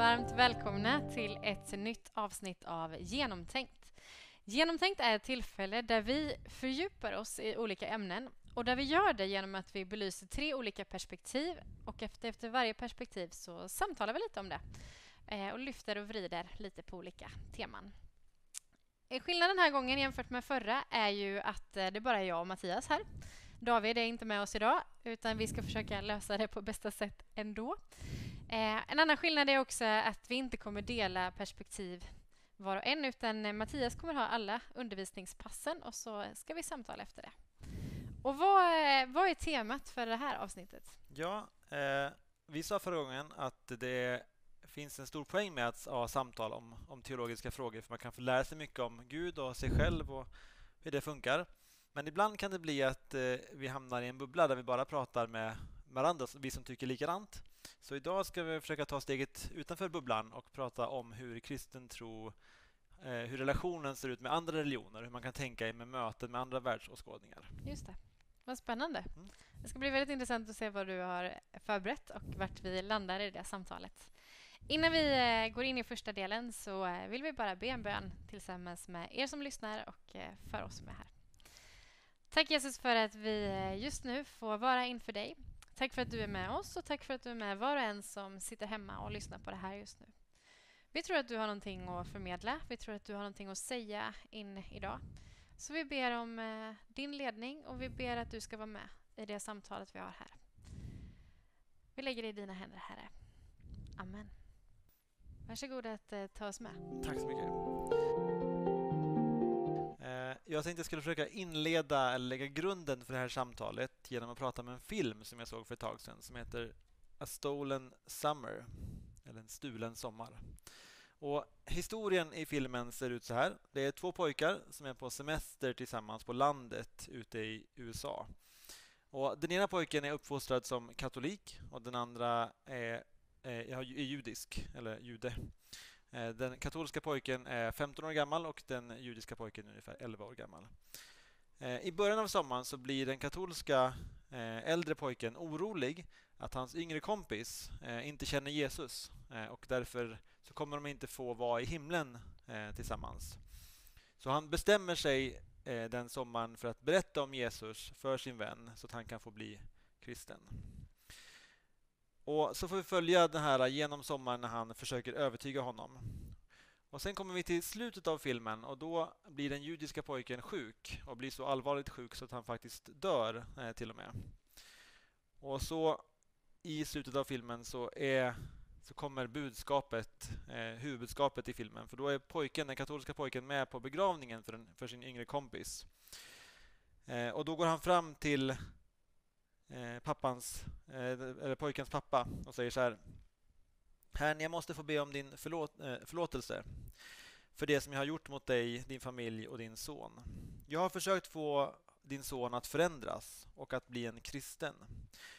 Varmt välkomna till ett nytt avsnitt av Genomtänkt. Genomtänkt är ett tillfälle där vi fördjupar oss i olika ämnen och där vi gör det genom att vi belyser tre olika perspektiv och efter, efter varje perspektiv så samtalar vi lite om det eh, och lyfter och vrider lite på olika teman. Eh, skillnaden den här gången jämfört med förra är ju att eh, det bara är jag och Mattias här. David är inte med oss idag utan vi ska försöka lösa det på bästa sätt ändå. Eh, en annan skillnad är också att vi inte kommer dela perspektiv var och en utan Mattias kommer ha alla undervisningspassen och så ska vi samtala efter det. Och vad, vad är temat för det här avsnittet? Ja, eh, vi sa förra gången att det finns en stor poäng med att ha samtal om, om teologiska frågor för man kan få lära sig mycket om Gud och sig själv och hur det funkar. Men ibland kan det bli att eh, vi hamnar i en bubbla där vi bara pratar med varandra, vi som tycker likadant. Så idag ska vi försöka ta steget utanför bubblan och prata om hur kristen tro, eh, hur relationen ser ut med andra religioner, hur man kan tänka med möten med andra världsåskådningar. Just det. Vad spännande. Mm. Det ska bli väldigt intressant att se vad du har förberett och vart vi landar i det samtalet. Innan vi eh, går in i första delen så eh, vill vi bara be en bön tillsammans med er som lyssnar och för oss som är här. Tack Jesus för att vi just nu får vara inför dig Tack för att du är med oss och tack för att du är med var och en som sitter hemma och lyssnar på det här just nu. Vi tror att du har någonting att förmedla. Vi tror att du har någonting att säga in idag. Så vi ber om eh, din ledning och vi ber att du ska vara med i det samtalet vi har här. Vi lägger det i dina händer, Herre. Amen. Varsågod att eh, ta oss med. Tack så mycket. Jag tänkte jag skulle försöka inleda eller lägga grunden för det här samtalet genom att prata om en film som jag såg för ett tag sedan som heter A Stolen Summer, eller En stulen sommar. Och historien i filmen ser ut så här. Det är två pojkar som är på semester tillsammans på landet ute i USA. Och den ena pojken är uppfostrad som katolik och den andra är, eh, är, är judisk, eller jude. Eh, den katolska pojken är 15 år gammal och den judiska pojken är ungefär 11 år gammal. Eh, I början av sommaren så blir den katolska eh, äldre pojken orolig att hans yngre kompis inte känner Jesus och därför så kommer de inte få vara i himlen tillsammans. Så han bestämmer sig den sommaren för att berätta om Jesus för sin vän så att han kan få bli kristen. Och så får vi följa den här genom sommaren när han försöker övertyga honom. Och Sen kommer vi till slutet av filmen och då blir den judiska pojken sjuk och blir så allvarligt sjuk så att han faktiskt dör eh, till och med. Och så i slutet av filmen så, är, så kommer budskapet, eh, huvudbudskapet i filmen. För då är pojken, den katolska pojken med på begravningen för, en, för sin yngre kompis. Eh, och då går han fram till Eh, pappans, eh, eller pojkens pappa och säger så här. Herren, jag måste få be om din förlåt, eh, förlåtelse för det som jag har gjort mot dig, din familj och din son. Jag har försökt få din son att förändras och att bli en kristen.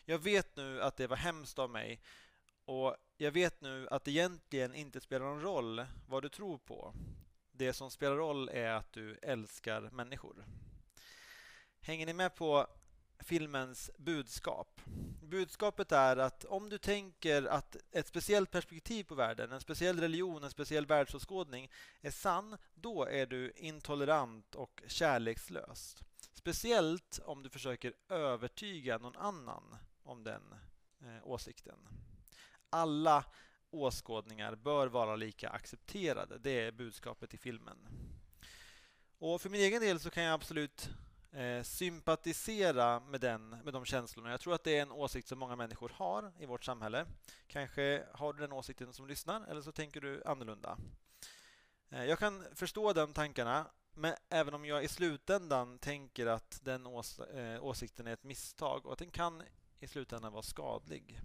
Jag vet nu att det var hemskt av mig och jag vet nu att det egentligen inte spelar någon roll vad du tror på. Det som spelar roll är att du älskar människor. Hänger ni med på filmens budskap. Budskapet är att om du tänker att ett speciellt perspektiv på världen, en speciell religion, en speciell världsåskådning är sann, då är du intolerant och kärlekslös. Speciellt om du försöker övertyga någon annan om den eh, åsikten. Alla åskådningar bör vara lika accepterade. Det är budskapet i filmen. Och För min egen del så kan jag absolut eh, sympatisera med, den, med de känslorna. Jag tror att det är en åsikt som många människor har i vårt samhälle. Kanske har du den åsikten som lyssnar eller så tänker du annorlunda. Eh, jag kan förstå de tankarna men även om jag i slutändan tänker att den ås eh, åsikten är ett misstag och att den kan i slutändan vara skadlig.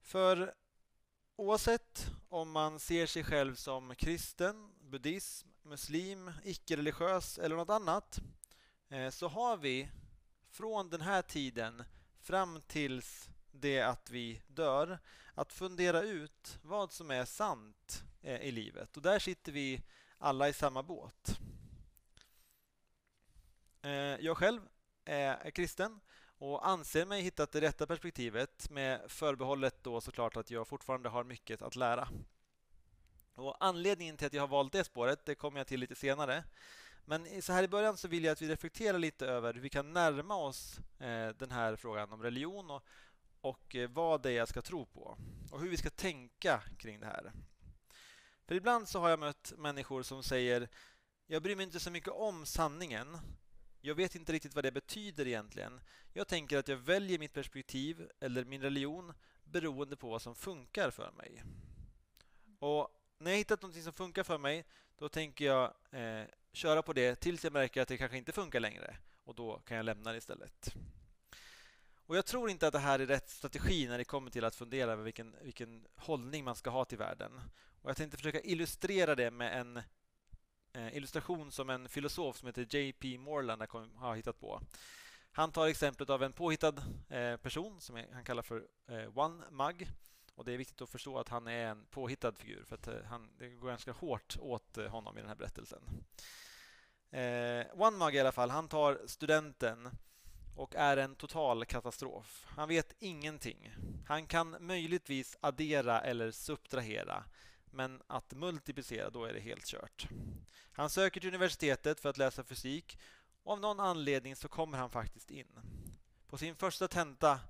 För oavsett om man ser sig själv som kristen, buddhism, muslim, icke-religiös eller något annat eh, så har vi från den här tiden fram tills det att vi dör att fundera ut vad som är sant eh, i livet. Och där sitter vi alla i samma båt. Eh, jag själv är kristen och anser mig hittat det rätta perspektivet med förbehållet då såklart att jag fortfarande har mycket att lära. Och anledningen till att jag har valt det spåret det kommer jag till lite senare. Men så här i början så vill jag att vi reflekterar lite över hur vi kan närma oss eh, den här frågan om religion och, och eh, vad det är jag ska tro på och hur vi ska tänka kring det här. För ibland så har jag mött människor som säger jag bryr mig inte så mycket om sanningen. Jag vet inte riktigt vad det betyder egentligen. Jag tänker att jag väljer mitt perspektiv eller min religion beroende på vad som funkar för mig. Och när jag hittat något som funkar för mig, då tänker jag eh, köra på det tills jag märker att det kanske inte funkar längre. Och då kan jag lämna det istället. Och Jag tror inte att det här är rätt strategi när det kommer till att fundera över vilken, vilken hållning man ska ha till världen. Och Jag tänkte försöka illustrera det med en eh, illustration som en filosof som heter J.P. Moreland har hittat på. Han tar exemplet av en påhittad eh, person som han kallar för eh, One Mug. Och Det är viktigt att förstå att han är en påhittad figur för att eh, han, det går ganska hårt åt eh, honom i den här berättelsen. Eh, One Mug i alla fall, han tar studenten och är en total katastrof. Han vet ingenting. Han kan möjligtvis addera eller subtrahera men att multiplicera, då är det helt kört. Han söker till universitetet för att läsa fysik och av någon anledning så kommer han faktiskt in. På sin första tenta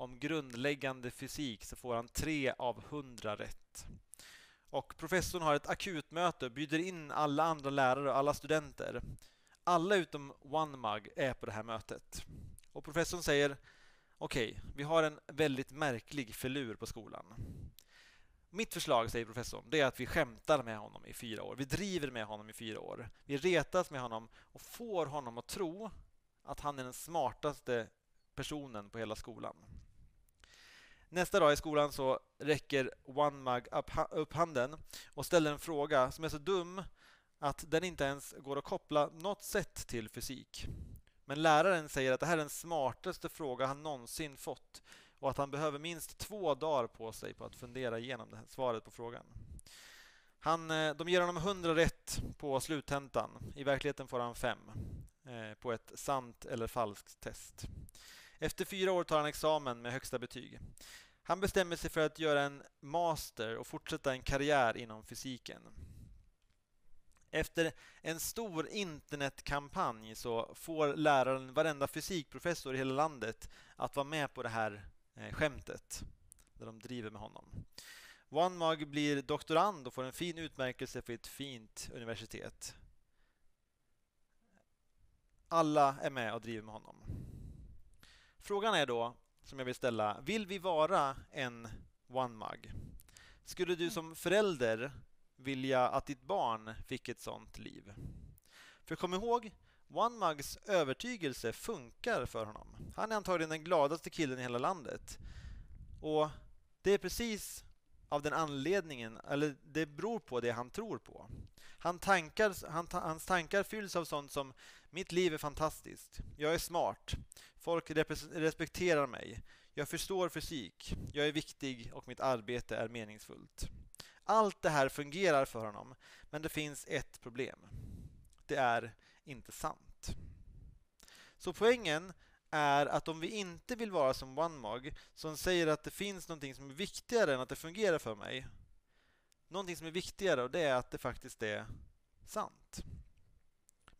om grundläggande fysik så får han tre av hundra rätt. Och professorn har ett akutmöte och bjuder in alla andra lärare och alla studenter. Alla utom OneMug är på det här mötet. Och professorn säger Okej, okay, vi har en väldigt märklig filur på skolan. Mitt förslag, säger professorn, det är att vi skämtar med honom i fyra år. Vi driver med honom i fyra år. Vi retas med honom och får honom att tro att han är den smartaste personen på hela skolan. Nästa dag i skolan så räcker OneMug upp handen och ställer en fråga som är så dum att den inte ens går att koppla något sätt till fysik. Men läraren säger att det här är den smartaste fråga han någonsin fått och att han behöver minst två dagar på sig på att fundera igenom det här svaret på frågan. Han, eh, de ger honom 100 rätt på sluttentan. I verkligheten får han 5 eh, på ett sant eller falskt test. Efter fyra år tar han examen med högsta betyg. Han bestämmer sig för att göra en master och fortsätta en karriär inom fysiken. Efter en stor internetkampanj så får läraren varenda fysikprofessor i hela landet att vara med på det här eh, skämtet där de driver med honom. Wanmag blir doktorand och får en fin utmärkelse för ett fint universitet. Alla är med och driver med honom. Frågan är då, som jag vill ställa, vill vi vara en OneMug? Skulle du som förälder vilja att ditt barn fick ett sånt liv? För kom ihåg, OneMugs övertygelse funkar för honom. Han är antagligen den gladaste killen i hela landet. Och det är precis av den anledningen, eller det beror på det han tror på. Han tankar, han, hans tankar fylls av sånt som mitt liv är fantastiskt, jag är smart, folk respekterar mig, jag förstår fysik, jag är viktig och mitt arbete är meningsfullt. Allt det här fungerar för honom, men det finns ett problem. Det är inte sant. Så poängen är att om vi inte vill vara som OneMog som säger att det finns någonting som är viktigare än att det fungerar för mig. Någonting som är viktigare och det är att det faktiskt är sant.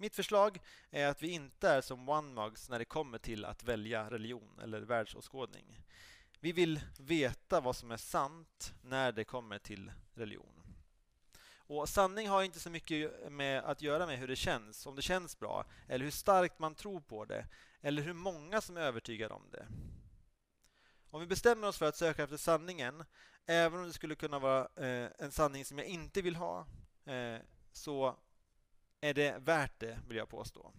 Mitt förslag är att vi inte är som OneMugs när det kommer till att välja religion eller världsåskådning. Vi vill veta vad som är sant när det kommer till religion. Och Sanning har inte så mycket med att göra med hur det känns, om det känns bra, eller hur starkt man tror på det, eller hur många som är övertygade om det. Om vi bestämmer oss för att söka efter sanningen, även om det skulle kunna vara eh, en sanning som jag inte vill ha, eh, så är det värt det, vill jag påstå.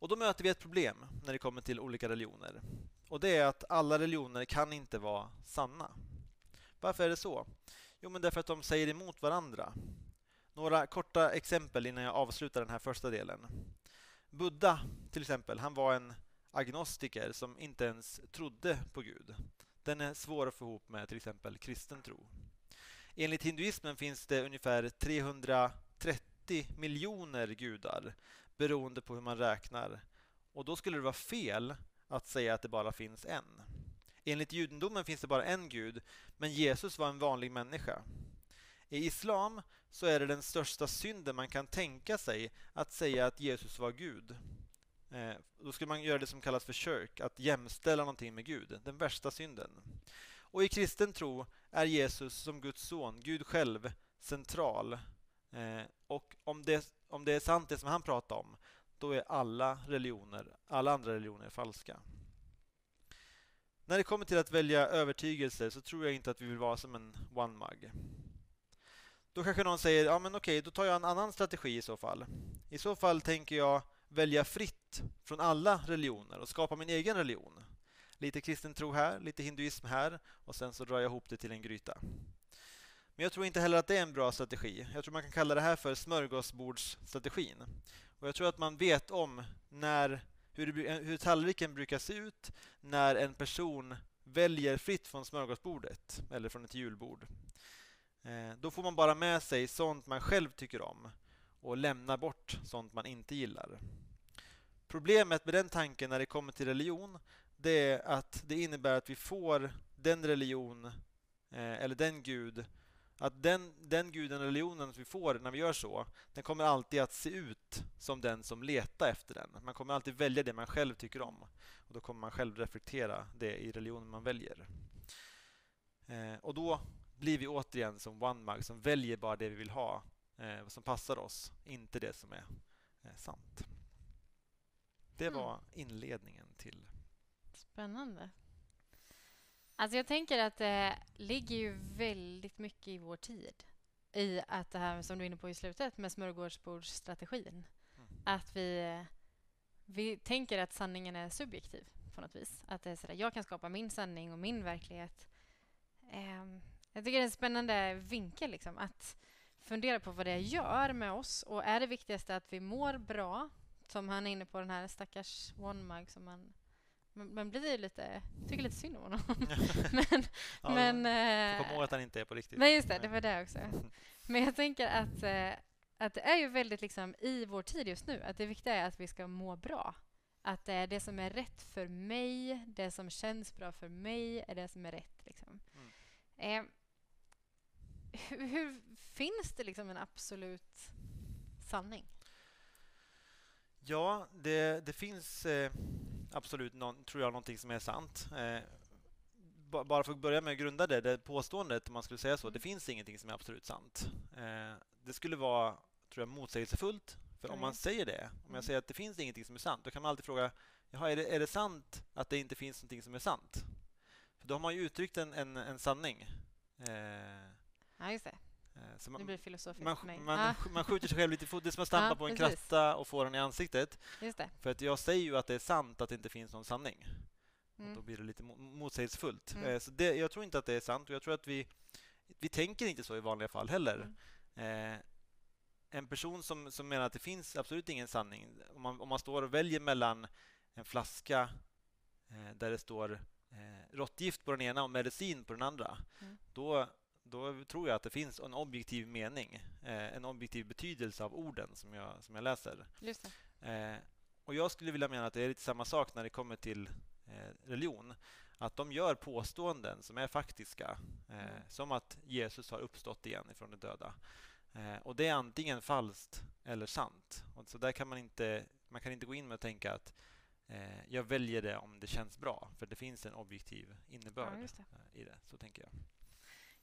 Och Då möter vi ett problem när det kommer till olika religioner. Och Det är att alla religioner kan inte vara sanna. Varför är det så? Jo, men därför att de säger emot varandra. Några korta exempel innan jag avslutar den här första delen. Buddha, till exempel, han var en agnostiker som inte ens trodde på Gud. Den är svår att få ihop med till exempel kristen tro. Enligt hinduismen finns det ungefär 300 30 miljoner gudar beroende på hur man räknar. Och då skulle det vara fel att säga att det bara finns en. Enligt judendomen finns det bara en gud, men Jesus var en vanlig människa. I islam så är det den största synden man kan tänka sig att säga att Jesus var Gud. Eh, då skulle man göra det som kallas för kyrk, att jämställa någonting med Gud, den värsta synden. Och i kristen tro är Jesus som Guds son, Gud själv, central. Eh, och om det, om det är sant det som han pratar om, då är alla religioner, alla andra religioner falska. När det kommer till att välja övertygelse så tror jag inte att vi vill vara som en one-mug. Då kanske någon säger, ja men okej, då tar jag en annan strategi i så fall. I så fall tänker jag välja fritt från alla religioner och skapa min egen religion. Lite kristen tro här, lite hinduism här och sen så drar jag ihop det till en gryta. Men jag tror inte heller att det är en bra strategi. Jag tror man kan kalla det här för smörgåsbordsstrategin. Och jag tror att man vet om när, hur, det, hur tallriken brukar se ut när en person väljer fritt från smörgåsbordet eller från ett julbord. Eh, då får man bara med sig sånt man själv tycker om och lämnar bort sånt man inte gillar. Problemet med den tanken när det kommer till religion det är att det innebär att vi får den religion eh, eller den gud att den, den guden, religionen vi får när vi gör så, den kommer alltid att se ut som den som letar efter den. Man kommer alltid välja det man själv tycker om. Och Då kommer man själv reflektera det i religionen man väljer. Eh, och då blir vi återigen som OneMug som väljer bara det vi vill ha, eh, som passar oss, inte det som är eh, sant. Det mm. var inledningen till... Spännande. Alltså jag tänker att det ligger ju väldigt mycket i vår tid i att det här som du är inne på i slutet med smörgårdsbordsstrategin. Mm. Att vi, vi tänker att sanningen är subjektiv på något vis. Att det är sådär, jag kan skapa min sanning och min verklighet. Um, jag tycker det är en spännande vinkel liksom, att fundera på vad det gör med oss. Och är det viktigaste att vi mår bra, som han är inne på, den här stackars one-mug som man man, blir lite, tycker lite synd om honom. men, ja, men, eh, Kom ihåg att han inte är på riktigt. Men just det, det var det också. Men jag tänker att, eh, att det är ju väldigt liksom i vår tid just nu, att det viktiga är att vi ska må bra. Att det är det som är rätt för mig, det som känns bra för mig, är det som är rätt. Liksom. Mm. Eh, hur, hur, finns det liksom en absolut sanning? Ja, det, det finns eh, absolut, någon, tror jag, någonting som är sant. Eh, bara för att börja med att grunda det, det påståendet, om man skulle säga så, det finns ingenting som är absolut sant. Eh, det skulle vara, tror jag, motsägelsefullt. För om man säger det, om jag mm. säger att det finns ingenting som är sant, då kan man alltid fråga, jaha, är det, är det sant att det inte finns någonting som är sant? För då har man ju uttryckt en, en, en sanning. Eh, ja, just det. Så man, blir filosofiskt man, man, ah. man skjuter sig själv lite i foten. Det är som att stampa ah, på en precis. kratta och få den i ansiktet. För att jag säger ju att det är sant att det inte finns någon sanning. Mm. Och då blir det lite motsägelsefullt. Mm. Eh, så det, jag tror inte att det är sant och jag tror att vi, vi tänker inte så i vanliga fall heller. Mm. Eh, en person som, som menar att det finns absolut ingen sanning, om man, om man står och väljer mellan en flaska eh, där det står eh, råttgift på den ena och medicin på den andra, mm. då då tror jag att det finns en objektiv mening, eh, en objektiv betydelse av orden som jag, som jag läser. Eh, och Jag skulle vilja mena att det är lite samma sak när det kommer till eh, religion. Att de gör påståenden som är faktiska, mm. som att Jesus har uppstått igen ifrån de döda. Och Det är antingen falskt eller sant. Och så där kan man inte, man kan inte gå in med och tänka att jag väljer det om det känns bra, för det finns en objektiv innebörd ja, det. i det. Så tänker jag.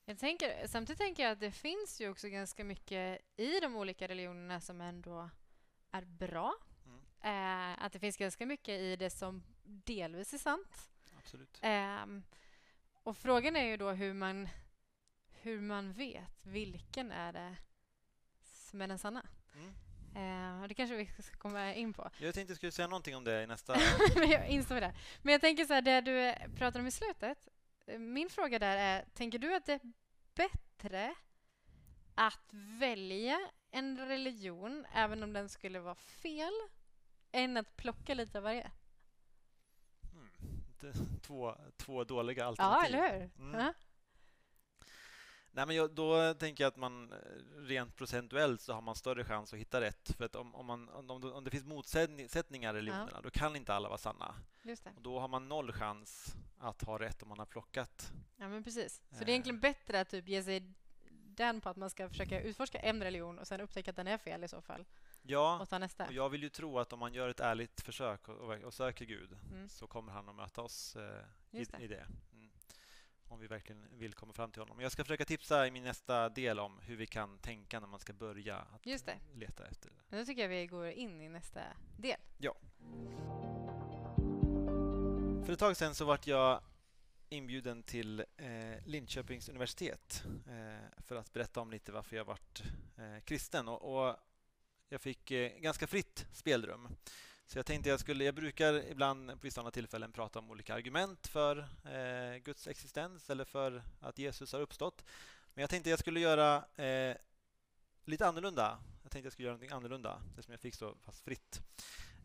Jag tänker, samtidigt tänker jag att det finns ju också ganska mycket i de olika religionerna som ändå är bra. Mm. Eh, att det finns ganska mycket i det som delvis är sant. Absolut. Eh, och frågan är ju då hur man, hur man vet vilken är det som är den sanna. Mm. Eh, det kanske vi ska komma in på. Jag tänkte jag skulle säga någonting om det i nästa... jag instår det. Men jag tänker så här, det du pratar om i slutet min fråga där är, tänker du att det är bättre att välja en religion, även om den skulle vara fel, än att plocka lite av varje? Mm. Två, två dåliga alternativ. Ja, eller hur? Mm. Ja. Nej, men jag, då tänker jag att man eh, rent procentuellt så har man större chans att hitta rätt. För att om, om, man, om, om det finns motsättningar i religionerna, ja. då kan inte alla vara sanna. Och då har man noll chans att ha rätt om man har plockat. Ja, men precis. Så det är egentligen bättre att typ ge sig den på att man ska försöka utforska en religion och sen upptäcka att den är fel i så fall. Ja, och ta nästa. Och jag vill ju tro att om man gör ett ärligt försök och, och, och söker Gud mm. så kommer han att möta oss eh, i, det. i det. Om vi verkligen vill komma fram till honom. Jag ska försöka tipsa i min nästa del om hur vi kan tänka när man ska börja att Just det. leta efter det. Då tycker jag vi går in i nästa del. Ja. För ett tag sedan så vart jag inbjuden till eh, Linköpings universitet eh, för att berätta om lite varför jag varit eh, kristen. Och, och jag fick eh, ganska fritt spelrum. Så jag tänkte jag skulle, jag brukar ibland på vissa tillfällen prata om olika argument för eh, Guds existens eller för att Jesus har uppstått. Men jag tänkte jag skulle göra eh, lite annorlunda. Jag tänkte jag skulle göra något annorlunda, det som jag fick så pass fritt.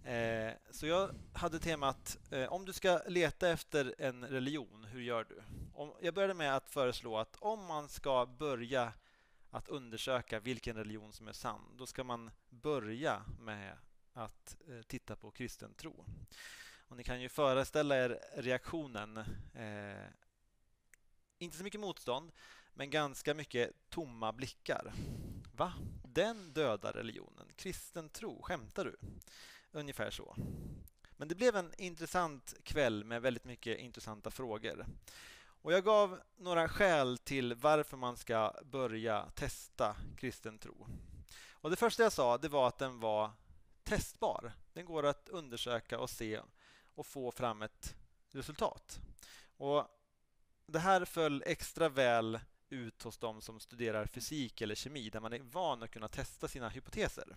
Eh, så jag hade temat eh, om du ska leta efter en religion, hur gör du? Om, jag började med att föreslå att om man ska börja att undersöka vilken religion som är sann, då ska man börja med att eh, titta på kristen tro. Och ni kan ju föreställa er reaktionen. Eh, inte så mycket motstånd, men ganska mycket tomma blickar. Va? Den döda religionen? Kristen tro? Skämtar du? Ungefär så. Men det blev en intressant kväll med väldigt mycket intressanta frågor. Och jag gav några skäl till varför man ska börja testa kristen tro. Och Det första jag sa det var att den var testbar. Den går att undersöka och se och få fram ett resultat. Och Det här föll extra väl ut hos de som studerar fysik eller kemi där man är van att kunna testa sina hypoteser.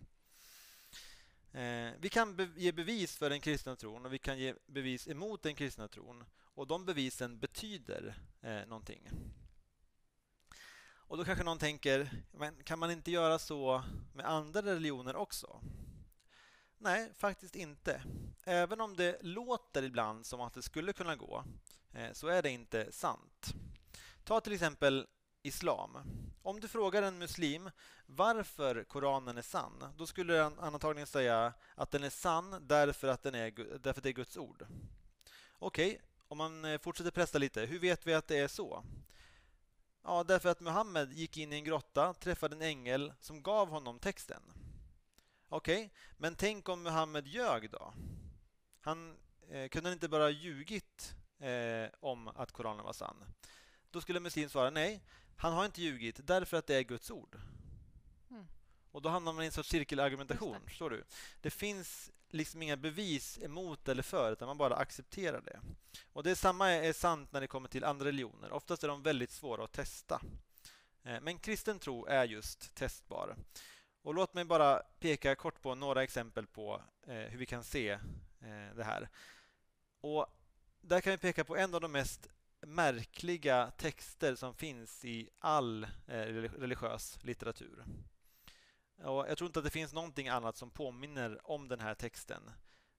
Eh, vi kan be ge bevis för den kristna tron och vi kan ge bevis emot den kristna tron och de bevisen betyder eh, någonting. Och då kanske någon tänker, men kan man inte göra så med andra religioner också? Nej, faktiskt inte. Även om det låter ibland som att det skulle kunna gå, eh, så är det inte sant. Ta till exempel islam. Om du frågar en muslim varför Koranen är sann, då skulle han antagligen säga att den är sann därför att, den är, därför att det är Guds ord. Okej, okay, om man eh, fortsätter pressa lite, hur vet vi att det är så? Ja, därför att Muhammed gick in i en grotta, träffade en ängel som gav honom texten. Okej, okay, men tänk om Muhammed ljög då? Han eh, kunde inte bara ljugit eh, om att Koranen var sann. Då skulle muslim svara nej, han har inte ljugit därför att det är Guds ord. Mm. Och då hamnar man i en sorts cirkelargumentation. Det. Förstår du? Det finns liksom inga bevis emot eller för, utan man bara accepterar det. Och det samma är sant när det kommer till andra religioner. Oftast är de väldigt svåra att testa. Eh, men kristen tro är just testbar. Och låt mig bara peka kort på några exempel på eh, hur vi kan se eh, det här. Och där kan vi peka på en av de mest märkliga texter som finns i all eh, religiös litteratur. Och jag tror inte att det finns någonting annat som påminner om den här texten.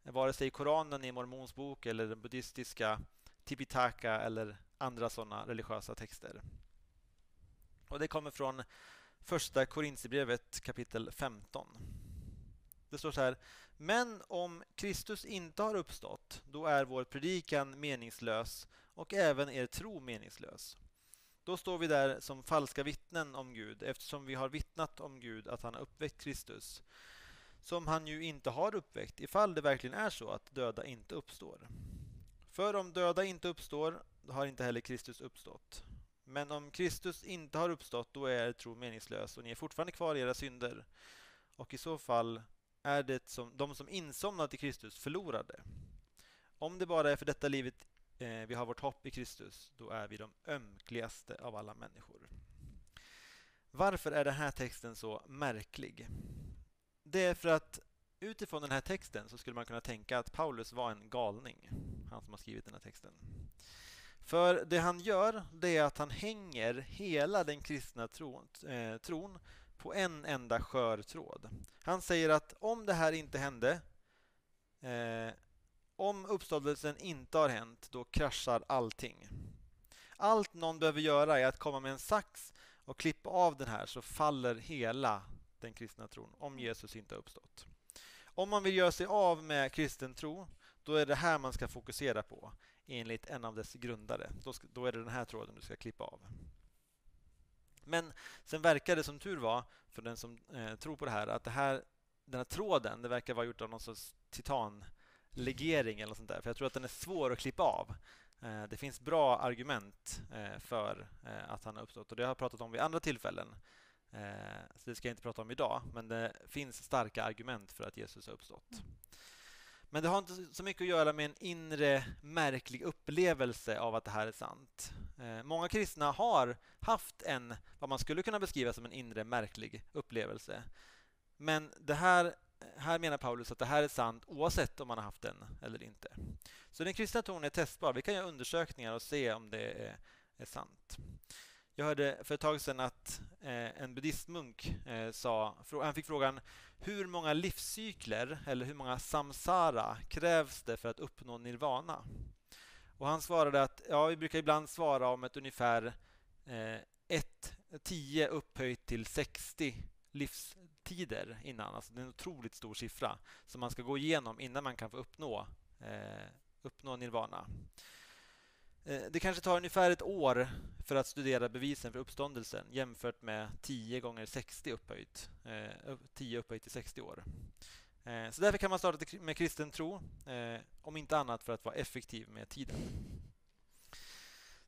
Vare sig i Koranen, i Mormons bok eller den buddhistiska Tipitaka eller andra sådana religiösa texter. Och Det kommer från första Korintierbrevet kapitel 15. Det står så här. Men om Kristus inte har uppstått, då är vår predikan meningslös och även er tro meningslös. Då står vi där som falska vittnen om Gud eftersom vi har vittnat om Gud att han har uppväckt Kristus som han ju inte har uppväckt ifall det verkligen är så att döda inte uppstår. För om döda inte uppstår har inte heller Kristus uppstått. Men om Kristus inte har uppstått då är er tro meningslös och ni är fortfarande kvar i era synder. Och i så fall är det som de som insomnat i Kristus förlorade. Om det bara är för detta livet eh, vi har vårt hopp i Kristus, då är vi de ömkligaste av alla människor. Varför är den här texten så märklig? Det är för att utifrån den här texten så skulle man kunna tänka att Paulus var en galning, han som har skrivit den här texten. För det han gör, det är att han hänger hela den kristna tron, eh, tron på en enda skör tråd. Han säger att om det här inte hände, eh, om uppståndelsen inte har hänt, då kraschar allting. Allt någon behöver göra är att komma med en sax och klippa av den här så faller hela den kristna tron om Jesus inte har uppstått. Om man vill göra sig av med kristen tro, då är det här man ska fokusera på enligt en av dess grundare. Då, ska, då är det den här tråden du ska klippa av. Men sen verkar det som tur var, för den som eh, tror på det här, att det här, den här tråden det verkar vara gjort av någon sorts titanlegering eller något sånt där. För jag tror att den är svår att klippa av. Eh, det finns bra argument eh, för eh, att han har uppstått och det har jag pratat om vid andra tillfällen. Eh, så det ska jag inte prata om idag, men det finns starka argument för att Jesus har uppstått. Men det har inte så mycket att göra med en inre märklig upplevelse av att det här är sant. Eh, många kristna har haft en, vad man skulle kunna beskriva som en inre märklig upplevelse. Men det här, här menar Paulus att det här är sant oavsett om man har haft den eller inte. Så den kristna tron är testbar. Vi kan göra undersökningar och se om det är, är sant. Jag hörde för ett tag sedan att eh, en buddhistmunk eh, sa, han fick frågan hur många livscykler eller hur många samsara krävs det för att uppnå nirvana? Och han svarade att ja, vi brukar ibland svara om ett ungefär eh, ett, 10 upphöjt till 60 livstider innan. Alltså det är en otroligt stor siffra som man ska gå igenom innan man kan få uppnå eh, uppnå nirvana. Eh, det kanske tar ungefär ett år för att studera bevisen för uppståndelsen jämfört med 10 gånger 60 upphöjt. Eh, 10 upphöjt till 60 år. Eh, så därför kan man starta med kristen tro, om inte annat för att vara effektiv med tiden.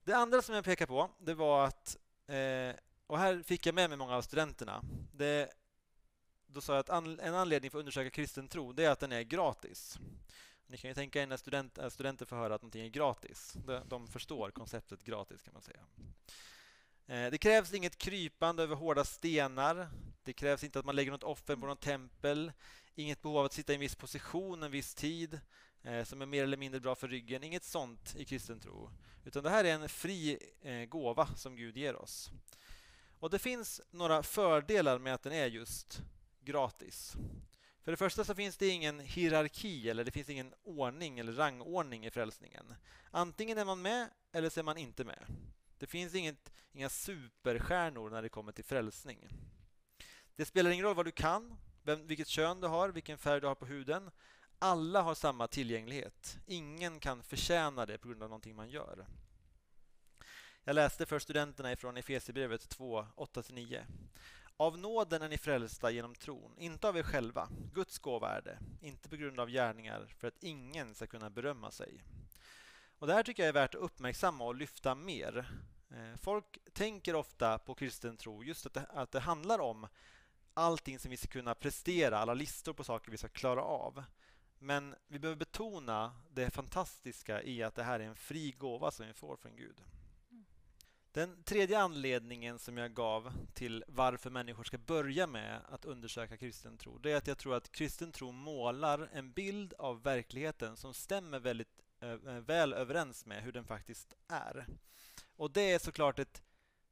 Det andra som jag pekar på, det var att, och här fick jag med mig många av studenterna. Det, då sa jag att en anledning för att undersöka kristen tro, det är att den är gratis. Ni kan ju tänka er när student, eh, studenter får höra att någonting är gratis. De, de förstår konceptet gratis kan man säga. Eh, det krävs inget krypande över hårda stenar. Det krävs inte att man lägger något offer på något tempel. Inget behov av att sitta i en viss position en viss tid eh, som är mer eller mindre bra för ryggen. Inget sånt i kristen tro. Utan det här är en fri gåva som Gud ger oss. Och Det finns några fördelar med att den är just gratis. För det första så finns det ingen hierarki eller det finns ingen ordning eller rangordning i frälsningen. Antingen är man med eller så är man inte med. Det finns inget, inga superstjärnor när det kommer till frälsning. Det spelar ingen roll vad du kan, vem, vilket kön du har, vilken färg du har på huden. Alla har samma tillgänglighet. Ingen kan förtjäna det på grund av någonting man gör. Jag läste för studenterna ifrån Efesierbrevet 2, 8-9. Av nåden är ni frälsta genom tron, inte av er själva. Guds gåva är det, inte på grund av gärningar för att ingen ska kunna berömma sig. Och Det här tycker jag är värt att uppmärksamma och lyfta mer. Eh, folk tänker ofta på kristen tro just att det, att det handlar om allting som vi ska kunna prestera, alla listor på saker vi ska klara av. Men vi behöver betona det fantastiska i att det här är en fri gåva som vi får från Gud. Den tredje anledningen som jag gav till varför människor ska börja med att undersöka kristen tro, det är att jag tror att kristen tro målar en bild av verkligheten som stämmer väldigt eh, eh, väl överens med hur den faktiskt är. Och det är såklart ett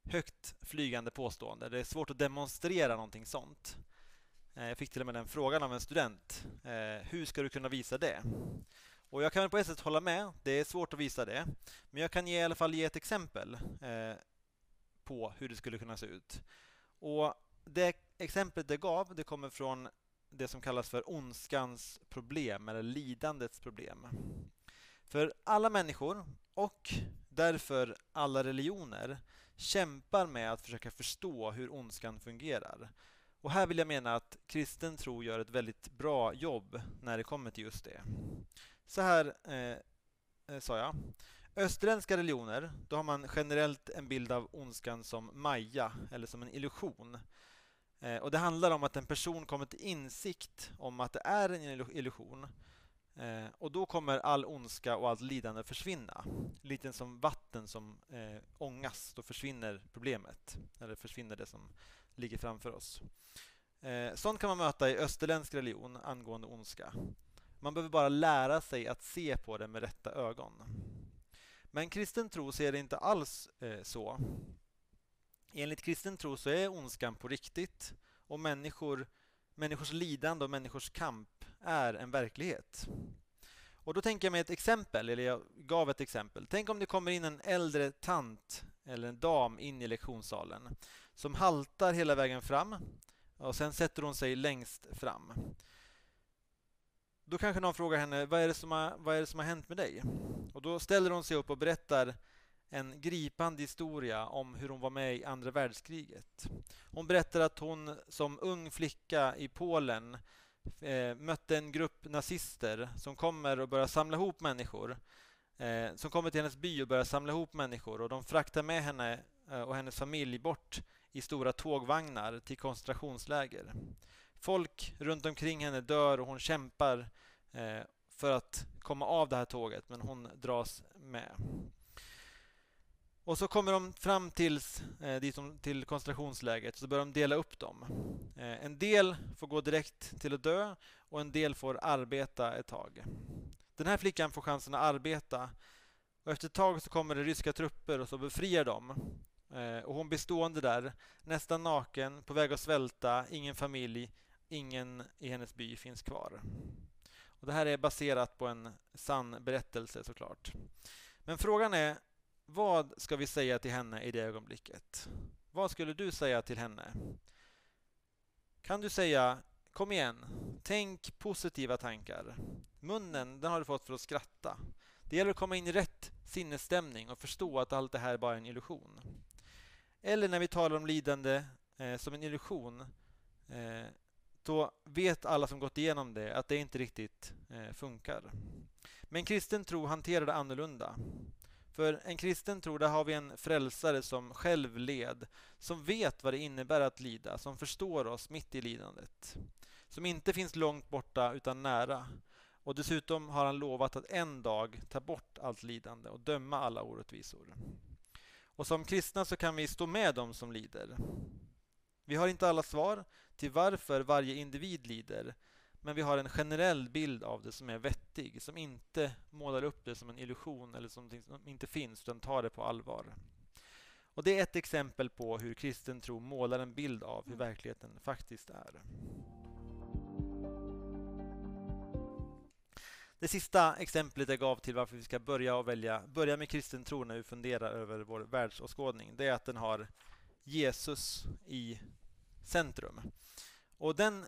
högt flygande påstående. Det är svårt att demonstrera någonting sånt. Eh, jag fick till och med den frågan av en student. Hur ska du kunna visa det? Och jag kan på ett sätt hålla med, det är svårt att visa det. Men jag kan ge, i alla fall ge ett exempel eh, på hur det skulle kunna se ut. Och Det exemplet det gav, det kommer från det som kallas för ondskans problem eller lidandets problem. För alla människor och därför alla religioner kämpar med att försöka förstå hur ondskan fungerar. Och här vill jag mena att kristen tro gör ett väldigt bra jobb när det kommer till just det. Så här eh, eh sa jag. Österländska religioner, då har man generellt en bild av ondskan som Maja, eller som en illusion. Eh, och Det handlar om att en person kommer till insikt om att det är en illusion. Eh, och Då kommer all ondska och allt lidande försvinna. Lite som vatten som eh, ångas, då försvinner problemet. Eller försvinner det som ligger framför oss. Eh, sånt kan man möta i österländsk religion angående ondska. Man behöver bara lära sig att se på det med rätta ögon. Men kristen tro ser det inte alls eh, så. Enligt kristen tro så är ondskan på riktigt och människor, människors lidande och människors kamp är en verklighet. Och Då tänker jag mig ett exempel, eller jag gav ett exempel. Tänk om det kommer in en äldre tant eller en dam in i lektionssalen. som haltar hela vägen fram och sen sätter hon sig längst fram. Då kanske någon frågar henne, vad är, det som har, vad är det som har hänt med dig? Och då ställer hon sig upp och berättar en gripande historia om hur hon var med i andra världskriget. Hon berättar att hon som ung flicka i Polen eh, mötte en grupp nazister som kommer och börjar samla ihop människor. Eh, som kommer till hennes by och börjar samla ihop människor och de fraktar med henne eh, och hennes familj bort i stora tågvagnar till koncentrationsläger. Folk runt omkring henne dör och hon kämpar eh, för att komma av det här tåget men hon dras med. Och så kommer de fram tills, eh, dit de, till koncentrationslägret så börjar de dela upp dem. Eh, en del får gå direkt till att dö och en del får arbeta ett tag. Den här flickan får chansen att arbeta och efter ett tag så kommer det ryska trupper och så befriar dem. Eh, och hon blir stående där, nästan naken, på väg att svälta, ingen familj, ingen i hennes by finns kvar. Och det här är baserat på en sann berättelse såklart. Men frågan är vad ska vi säga till henne i det ögonblicket? Vad skulle du säga till henne? Kan du säga Kom igen, tänk positiva tankar. Munnen, den har du fått för att skratta. Det gäller att komma in i rätt sinnesstämning och förstå att allt det här bara är en illusion. Eller när vi talar om lidande eh, som en illusion, eh, så vet alla som gått igenom det att det inte riktigt eh, funkar. Men kristen tro hanterar det annorlunda. För en kristen tro, där har vi en frälsare som själv led, som vet vad det innebär att lida, som förstår oss mitt i lidandet. Som inte finns långt borta utan nära. Och dessutom har han lovat att en dag ta bort allt lidande och döma alla orättvisor. Och som kristna så kan vi stå med dem som lider. Vi har inte alla svar till varför varje individ lider, men vi har en generell bild av det som är vettig, som inte målar upp det som en illusion eller som inte finns, utan tar det på allvar. Och Det är ett exempel på hur kristen tro målar en bild av hur verkligheten faktiskt är. Det sista exemplet jag gav till varför vi ska börja, och välja, börja med kristen tro när vi funderar över vår världsåskådning, det är att den har Jesus i centrum. Och den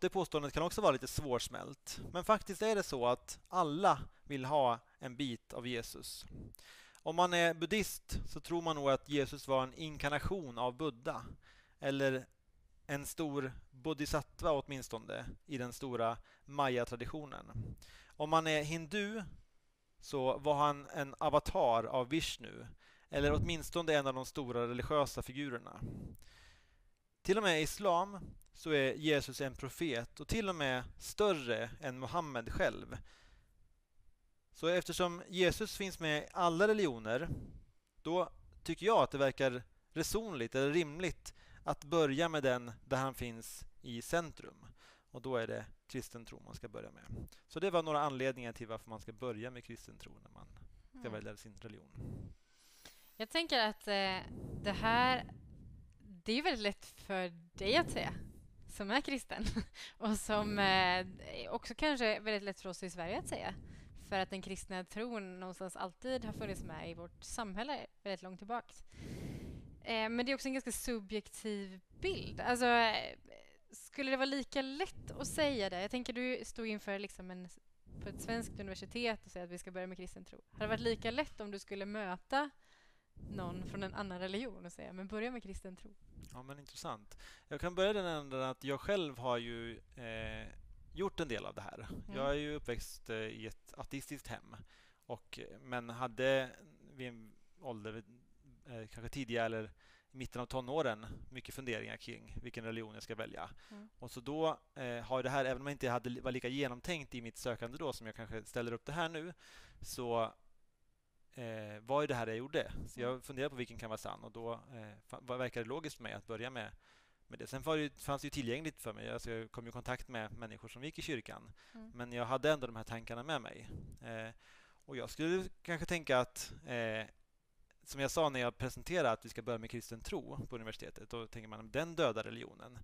det påståendet kan också vara lite svårsmält. Men faktiskt är det så att alla vill ha en bit av Jesus. Om man är buddhist så tror man nog att Jesus var en inkarnation av Buddha. Eller en stor bodhisattva åtminstone i den stora maya-traditionen. Om man är hindu så var han en avatar av Vishnu eller åtminstone en av de stora religiösa figurerna. Till och med i islam så är Jesus en profet och till och med större än Muhammed själv. Så eftersom Jesus finns med i alla religioner då tycker jag att det verkar resonligt eller rimligt att börja med den där han finns i centrum. Och då är det kristen tro man ska börja med. Så det var några anledningar till varför man ska börja med kristen tro när man ska mm. välja sin religion. Jag tänker att eh, det här det är väldigt lätt för dig att säga som är kristen och som eh, också kanske är väldigt lätt för oss i Sverige att säga. För att den kristna tron någonstans alltid har funnits med i vårt samhälle väldigt långt tillbaka. Eh, men det är också en ganska subjektiv bild. Alltså, eh, skulle det vara lika lätt att säga det? Jag tänker du stod inför liksom en, på ett svenskt universitet och säga att vi ska börja med kristen tro. Hade det varit lika lätt om du skulle möta någon från en annan religion och säga men börja med kristen tro? Ja, men intressant. Jag kan börja den änden att jag själv har ju eh, gjort en del av det här. Mm. Jag är ju uppväxt eh, i ett ateistiskt hem, och, men hade vid en ålder, eh, kanske tidigare eller i mitten av tonåren, mycket funderingar kring vilken religion jag ska välja. Mm. Och så då eh, har det här, även om jag inte hade, var lika genomtänkt i mitt sökande då som jag kanske ställer upp det här nu, så eh, var ju det här jag gjorde. Så jag funderade på vilken kan vara sann och då eh, verkade det logiskt för mig att börja med, med det. Sen var det, fanns det ju tillgängligt för mig. Alltså jag kom i kontakt med människor som gick i kyrkan. Mm. Men jag hade ändå de här tankarna med mig. Eh, och jag skulle kanske tänka att eh, som jag sa när jag presenterade att vi ska börja med kristen tro på universitetet, då tänker man den döda religionen.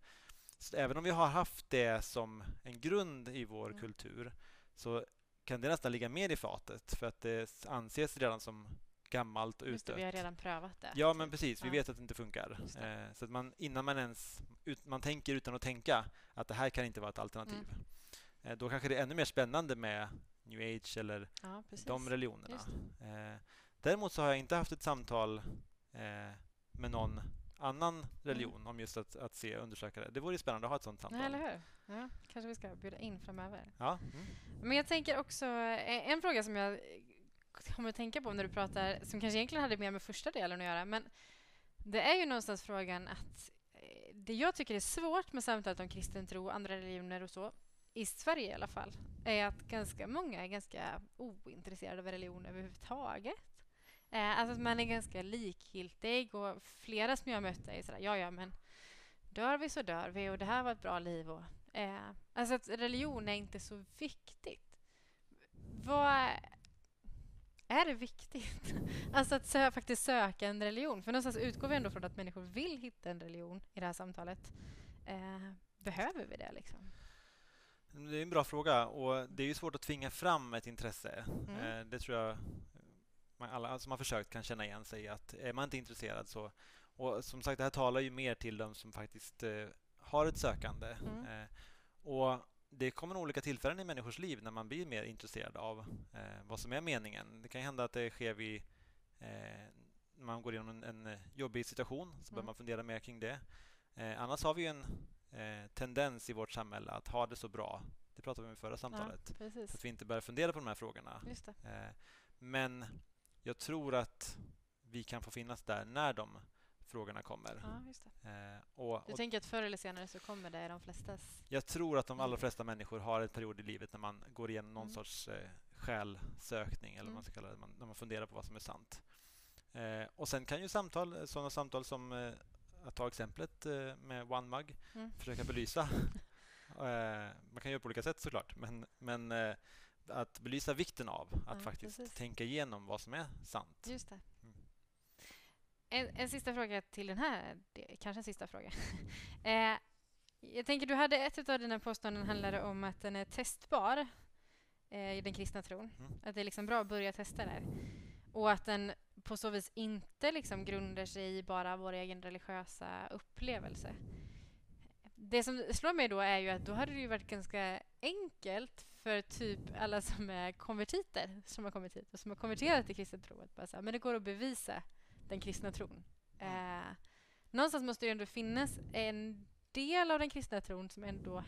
Så även om vi har haft det som en grund i vår mm. kultur så kan det nästan ligga mer i fatet för att det anses redan som gammalt och Just det, utdött. vi har redan prövat det. Ja, men precis. Vi Ja. vet att det inte funkar. Det. Eh, så att man, innan man ens ut, man tänker utan att tänka att det här kan inte vara ett alternativ. Mm. Eh, då kanske det är ännu mer spännande med new age eller Ja, de religionerna. Eh, däremot så har jag inte haft ett samtal med någon annan religion om just att, att se undersöka det. Det vore spännande att ha ett sånt samtal. Nej, eller hur? Ja, kanske vi ska bjuda in framöver. Ja, mm. Men jag tänker också, eh, en fråga som jag kommer att tänka på när du pratar, som kanske egentligen hade mer med första delen att göra, men det är ju någonstans frågan att eh, det jag tycker är svårt med samtalet om kristen tro och andra religioner och så, i Sverige i alla fall, är att ganska många är ganska ointresserade av religion överhuvudtaget. Eh, alltså att man är ganska likgiltig och flera som jag har mött är sådär, ja ja men dör vi så dör vi och det här var ett bra liv och eh, alltså att religion är inte så viktigt. Vad är det viktigt? Alltså att sö faktiskt söka en religion. För någonstans utgår vi ändå från att människor vill hitta en religion i det här samtalet. Eh, behöver vi det liksom? Det är en bra fråga och det är ju svårt att tvinga fram ett intresse. Mm. Eh, det tror jag man, alla som har försökt kan känna igen sig att är man inte intresserad så... Och som sagt, det här talar ju mer till de som faktiskt eh, har ett sökande. Mm. Eh, och det kommer olika tillfällen i människors liv när man blir mer intresserad av eh, vad som är meningen. Det kan hända att det sker vid eh, när man går igenom en, en jobbig situation, så Mm. bör man fundera mer kring det. Eh, annars har vi ju en eh, tendens i vårt samhälle att ha det så bra. Det pratade vi om i förra samtalet. Ja. Att vi inte börjar fundera på de här frågorna. Eh, men jag tror att vi kan få finnas där när de frågorna kommer. Ja, just det. Eh, och, Du och tänker att förr eller senare så kommer det i de flestas... jag tror att de allra flesta människor har en period i livet när man går igenom någon Mm. sorts eh, själsökning eller Mm. man ska kalla det, man, när man funderar på vad som är sant. Eh, och sen kan ju samtal, sådana samtal som eh, att ta exemplet eh, med OneMug, Mm. försöka belysa. eh, man kan göra på olika sätt såklart, men, men eh, att belysa vikten av att Ja, faktiskt precis. tänka igenom vad som är sant. Just det. Mm. En, en sista fråga till den här, det, kanske en sista fråga. eh, jag tänker, du hade ett av dina påståenden handlade om att den är testbar eh, i den kristna tron. Mm. Att det är liksom bra att börja testa där. Och att den på så vis inte liksom grundar sig i bara vår egen religiösa upplevelse. Det som slår mig då är ju att då hade det ju varit ganska enkelt för typ alla som är konvertiter som har kommit hit och som har konverterat till kristen tro. Att bara så här, men det går att bevisa den kristna tron. Eh, någonstans måste det ändå finnas en del av den kristna tron som ändå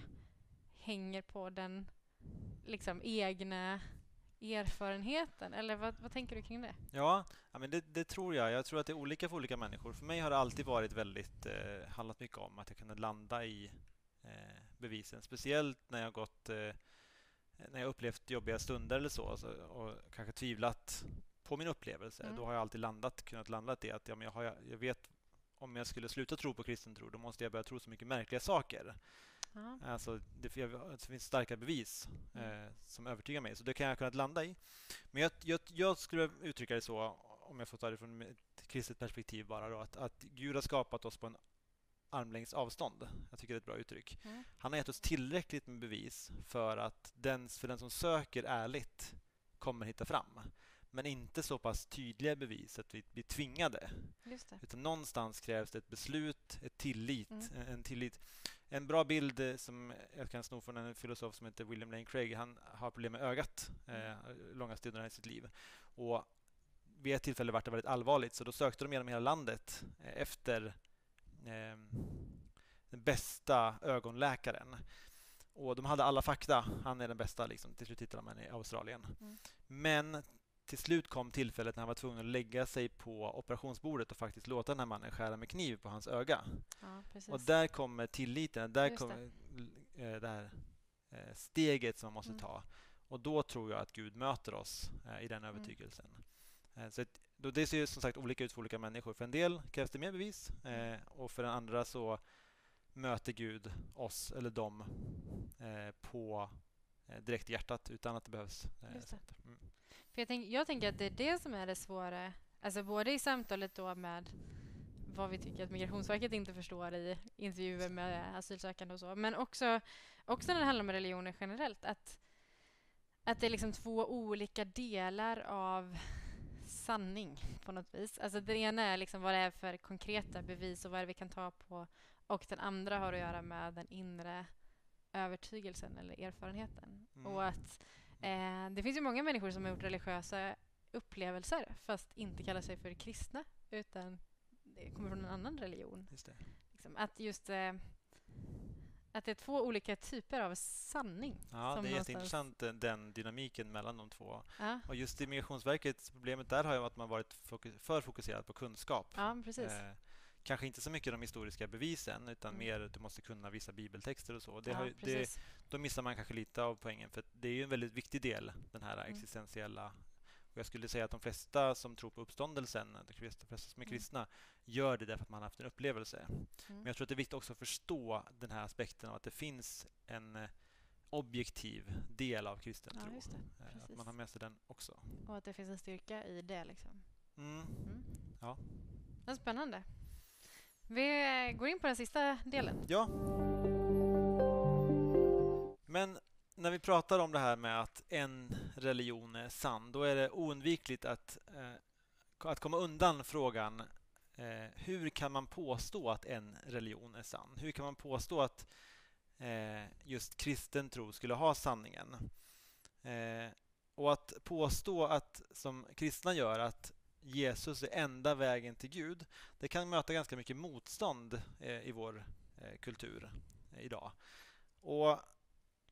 hänger på den liksom egna erfarenheten. Eller vad, vad tänker du kring det? Ja, ja men det, det tror jag. Jag tror att det är olika för olika människor. För mig har det alltid varit väldigt, eh, handlat mycket om att jag kunde landa i eh, bevisen. Speciellt när jag gått, eh, när jag upplevt jobbiga stunder eller så, så och kanske tvivlat på min upplevelse. Mm. Då har jag alltid landat, kunnat landa i att ja, men jag, har, jag vet om jag skulle sluta tro på kristen tro, då måste jag börja tro så mycket märkliga saker. Ja. Alltså, det, jag, det finns starka bevis Mm. eh, som övertygar mig, så det kan jag kunnat landa i. Men jag, jag, jag skulle uttrycka det så, om jag får ta det från ett kristet perspektiv bara, då, att, att Gud har skapat oss på en armlängds avstånd. Jag tycker det är ett bra uttryck. Mm. Han har gett oss tillräckligt med bevis för att den, för den som söker ärligt kommer hitta fram. Men inte så pass tydliga bevis att vi blir tvingade. Utan någonstans krävs det ett beslut, ett tillit, Mm. en, tillit. En bra bild eh, som jag kan sno från en filosof som heter William Lane Craig. Han har problem med ögat eh, långa stunder i sitt liv. Och vid ett tillfälle var det väldigt allvarligt så då sökte de genom hela landet eh, efter den bästa ögonläkaren. Och de hade alla fakta. Han är den bästa. Liksom. Till slut hittade de henne i Australien. Mm. Men till slut kom tillfället när han var tvungen att lägga sig på operationsbordet och faktiskt låta den här mannen skära med kniv på hans öga. Ja. Och där kommer tilliten, där Just kommer eh, det här eh, steget som man måste Mm. ta. Och då tror jag att Gud möter oss eh, i den Mm. övertygelsen. Eh, Så att, då det ser ju som sagt olika ut för olika människor. För en del krävs det mer bevis Mm. eh, och för den andra så möter Gud oss eller dem eh, på eh, direkt i hjärtat utan att det behövs. eh, det. Mm. För jag, tänk, jag tänker att det är det som är det svåra, alltså både i samtalet då med vad vi tycker att Migrationsverket inte förstår i intervjuer med asylsökande och så, men också, också när det handlar om religioner generellt, att, att det är liksom två olika delar av sanning på något vis. Alltså det ena är liksom vad det är för konkreta bevis och vad det vi kan ta på och den andra har att göra med den inre övertygelsen eller erfarenheten. Mm. Och att eh, det finns ju många människor som har gjort religiösa upplevelser fast inte kallar sig för kristna utan kommer från en annan religion. Just det. Liksom, att just eh, att det är två olika typer av sanning. Ja, det är någonstans- jätteintressant den- den dynamiken mellan de två. Ja, Och just i Migrationsverket, problemet där har ju varit att man varit fokus- för fokuserad på kunskap. ja precis. Eh, kanske inte så mycket de historiska bevisen utan Mm. mer att du måste kunna vissa bibeltexter och så. Det ja, har, det, då missar man kanske lite av poängen för det är ju en väldigt viktig del, den här Mm. existentiella och jag skulle säga att de flesta som tror på uppståndelsen, de flesta som är Mm. kristna, gör det därför att man har haft en upplevelse. Mm. Men jag tror att det är viktigt också att förstå den här aspekten av att det finns en eh, objektiv del av kristen Ja, tro. det. Eh, Att man har med sig den också. Och att det finns en styrka i det. Liksom. Mm. Mm. Ja. Vad spännande. Vi går in på den sista delen. Ja. Men när vi pratar om det här med att en religion är sann, då är det oundvikligt att, eh, att komma undan frågan eh, hur kan man påstå att en religion är sann? Hur kan man påstå att eh, just kristen tro skulle ha sanningen? Eh, och att påstå att, som kristna gör, att Jesus är enda vägen till Gud, det kan möta ganska mycket motstånd eh, i vår eh, kultur eh, idag. Och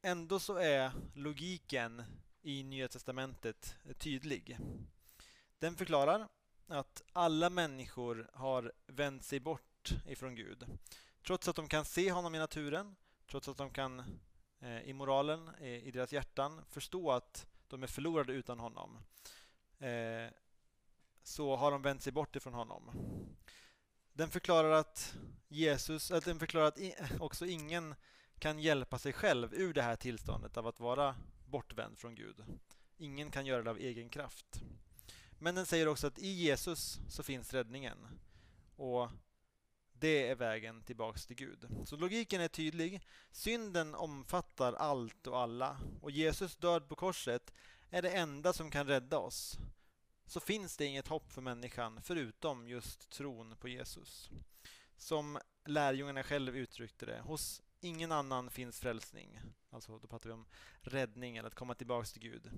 ändå så är logiken i Nya Testamentet tydlig. Den förklarar att alla människor har vänt sig bort ifrån Gud. Trots att de kan se honom i naturen, trots att de kan eh, i moralen, i deras hjärtan, förstå att de är förlorade utan honom. Eh, så har de vänt sig bort ifrån honom. Den förklarar att Jesus, att den förklarar att också ingen kan hjälpa sig själv ur det här tillståndet av att vara bortvänd från Gud. Ingen kan göra det av egen kraft. Men den säger också att i Jesus så finns räddningen. Och det är vägen tillbaks till Gud. Så logiken är tydlig. Synden omfattar allt och alla. Och Jesus död på korset är det enda som kan rädda oss. Så finns det inget hopp för människan förutom just tron på Jesus. Som lärjungarna själv uttryckte det. Hos ingen annan finns frälsning. Alltså då pratar vi om räddning eller att komma tillbaks till Gud.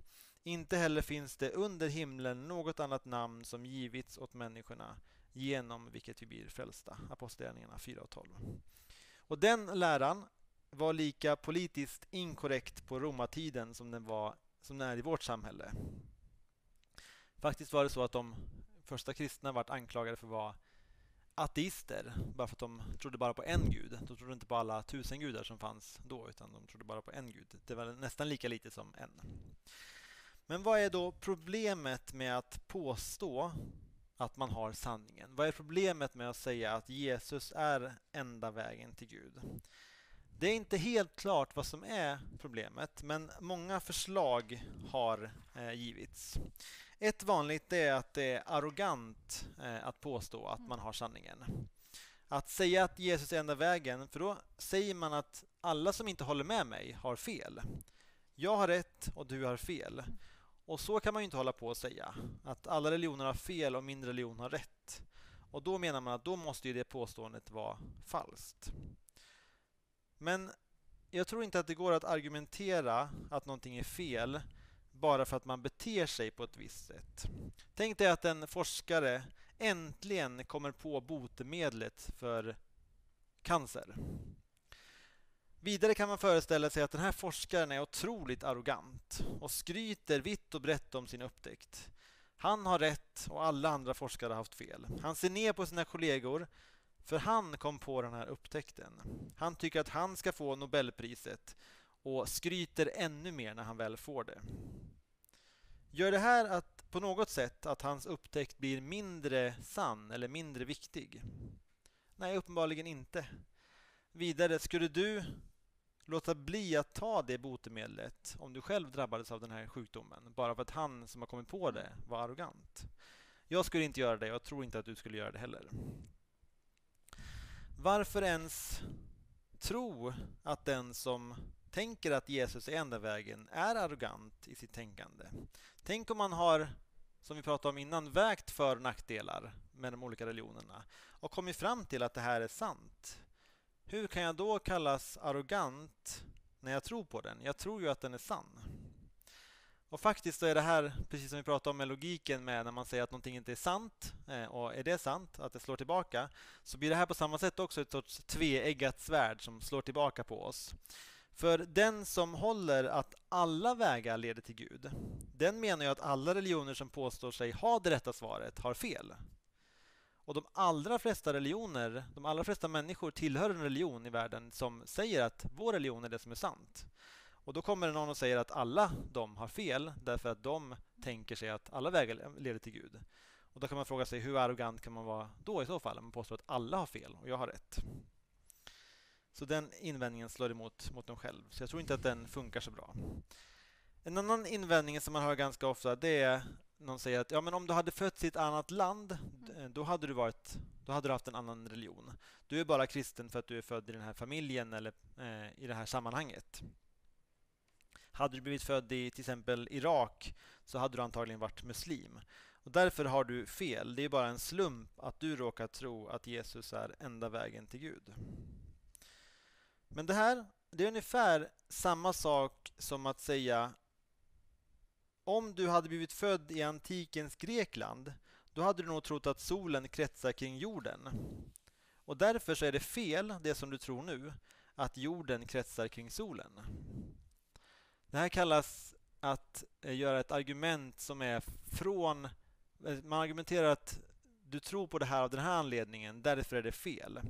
Inte heller finns det under himlen något annat namn som givits åt människorna genom vilket vi blir frälsta. Apostlagärningarna 4 och 12. Och den läran var lika politiskt inkorrekt på romartiden som den var som den är i vårt samhälle. Faktiskt var det så att de första kristna vart anklagade för att vara ateister bara för att de trodde bara på en gud. De trodde inte på alla tusen gudar som fanns då utan de trodde bara på en gud. Det var nästan lika lite som en. Men vad är då problemet med att påstå att man har sanningen? Vad är problemet med att säga att Jesus är enda vägen till Gud? Det är inte helt klart vad som är problemet, men många förslag har eh, givits. Ett vanligt är att det är arrogant eh, att påstå att man har sanningen. Att säga att Jesus är enda vägen, för då säger man att alla som inte håller med mig har fel. Jag har rätt och du har fel. Och så kan man ju inte hålla på och säga. Att alla religioner har fel och min religion har rätt. Och då menar man att då måste ju det påståendet vara falskt. Men jag tror inte att det går att argumentera att någonting är fel bara för att man beter sig på ett visst sätt. Tänk dig att en forskare äntligen kommer på botemedlet för cancer. Vidare kan man föreställa sig att den här forskaren är otroligt arrogant och skryter vitt och brett om sin upptäckt. Han har rätt och alla andra forskare har haft fel. Han ser ner på sina kollegor för han kom på den här upptäckten. Han tycker att han ska få Nobelpriset och skryter ännu mer när han väl får det. Gör det här att på något sätt att hans upptäckt blir mindre sann eller mindre viktig? Nej, uppenbarligen inte. Vidare, skulle du låta bli att ta det botemedlet om du själv drabbades av den här sjukdomen bara för att han som har kommit på det var arrogant? Jag skulle inte göra det och jag tror inte att du skulle göra det heller. Varför ens tro att den som tänker att Jesus är enda vägen är arrogant i sitt tänkande? Tänk om man har som vi pratade om innan, vägt för och nackdelar med de olika religionerna och kommit fram till att det här är sant. Hur kan jag då kallas arrogant när jag tror på den? Jag tror ju att den är sann. Och faktiskt så är det här, precis som vi pratade om med logiken med när man säger att någonting inte är sant, eh, och är det sant, att det slår tillbaka, så blir det här på samma sätt också ett sorts tveeggat svärd som slår tillbaka på oss. För den som håller att alla vägar leder till Gud, den menar ju att alla religioner som påstår sig ha det rätta svaret har fel. Och de allra flesta religioner, de allra flesta människor tillhör en religion i världen som säger att vår religion är det som är sant. Och då kommer det någon och säger att alla de har fel därför att de tänker sig att alla vägar leder till Gud. Och då kan man fråga sig hur arrogant kan man vara då i så fall? om Man påstår att alla har fel och jag har rätt. Så den invändningen slår emot mot dem själv. Så jag tror inte att den funkar så bra. En annan invändning som man hör ganska ofta det är någon säger att ja, men om du hade fötts i ett annat land då hade du varit då hade du haft en annan religion. Du är bara kristen för att du är född i den här familjen eller eh, i det här sammanhanget. Hade du blivit född i till exempel Irak så hade du antagligen varit muslim. Och därför har du fel. Det är bara en slump att du råkar tro att Jesus är enda vägen till Gud. Men det här det är ungefär samma sak som att säga om du hade blivit född i antikens Grekland då hade du nog trott att solen kretsar kring jorden. Och därför så är det fel, det som du tror nu, att jorden kretsar kring solen. Det här kallas att eh, göra ett argument som är från... Eh, man argumenterar att du tror på det här av den här anledningen, därför är det fel.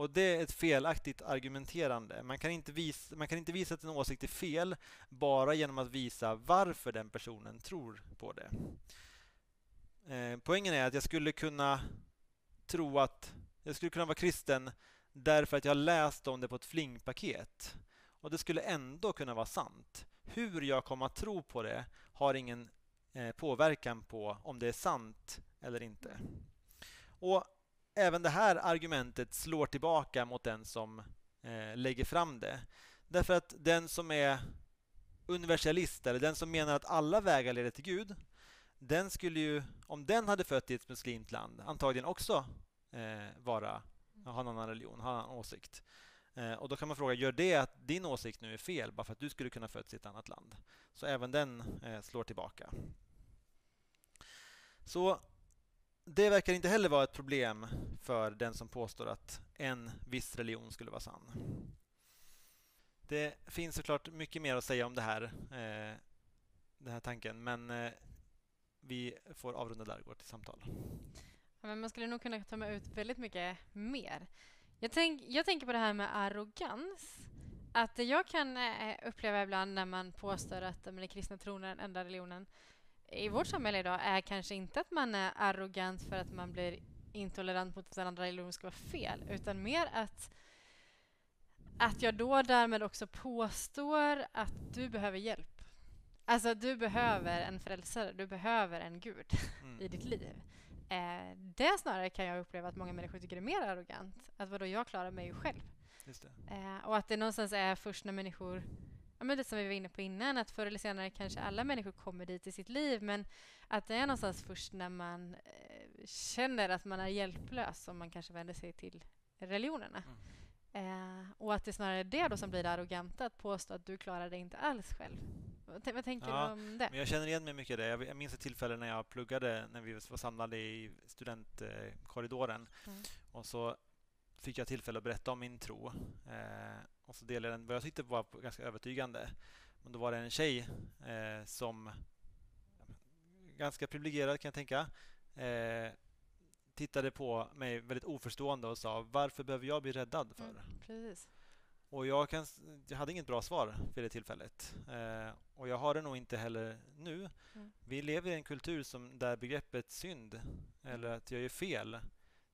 Och Det är ett felaktigt argumenterande. Man kan, inte visa, man kan inte visa att en åsikt är fel bara genom att visa varför den personen tror på det. Eh, poängen är att jag skulle kunna tro att jag skulle kunna vara kristen därför att jag läst om det på ett flingpaket. Och det skulle ändå kunna vara sant. Hur jag kommer att tro på det har ingen eh, påverkan på om det är sant eller inte. Och Även det här argumentet slår tillbaka mot den som eh, lägger fram det. Därför att den som är universalist, eller den som menar att alla vägar leder till Gud, den skulle ju, om den hade fött i ett muslimt land, antagligen också eh, vara, ha en annan religion, ha en annan åsikt. Eh, och då kan man fråga, gör det att din åsikt nu är fel bara för att du skulle kunna fötts i ett annat land? Så även den eh, slår tillbaka. Så det verkar inte heller vara ett problem för den som påstår att en viss religion skulle vara sann. Det finns såklart mycket mer att säga om det här, eh, den här tanken, men eh, vi får avrunda där och gå till samtal. Ja, men man skulle nog kunna ta med ut väldigt mycket mer. Jag, tänk, jag tänker på det här med arrogans. Att det jag kan eh, uppleva ibland när man påstår att den kristna tron är den enda religionen i vårt samhälle idag är kanske inte att man är arrogant för att man blir intolerant mot att den andra religionen ska vara fel, utan mer att att jag då därmed också påstår att du behöver hjälp. Alltså, du behöver en frälsare, du behöver en gud mm. i ditt liv. Eh, det snarare kan jag uppleva att många människor tycker är mer arrogant. Att vadå, jag klarar mig ju själv. Eh, och att det någonstans är först när människor ja, men det som vi var inne på innan, att förr eller senare kanske alla människor kommer dit i sitt liv, men att det är någonstans först när man eh, känner att man är hjälplös som man kanske vänder sig till religionerna. Mm. Eh, och att det snarare är det då som blir det arroganta, att påstå att du klarar det inte alls själv. Vad, vad tänker ja, du om det? Men jag känner igen mig mycket i det. Jag, jag minns ett tillfälle när jag pluggade, när vi var samlade i studentkorridoren. Mm. Och så fick jag tillfälle att berätta om min tro. Eh, och så delade den vad jag tyckte var ganska övertygande. Men då var det en tjej eh, som ganska privilegierad kan jag tänka eh, tittade på mig väldigt oförstående och sa varför behöver jag bli räddad för? Mm, och jag, kan, jag hade inget bra svar vid det tillfället. Eh, och jag har det nog inte heller nu. Mm. Vi lever i en kultur som, där begreppet synd eller att jag gör fel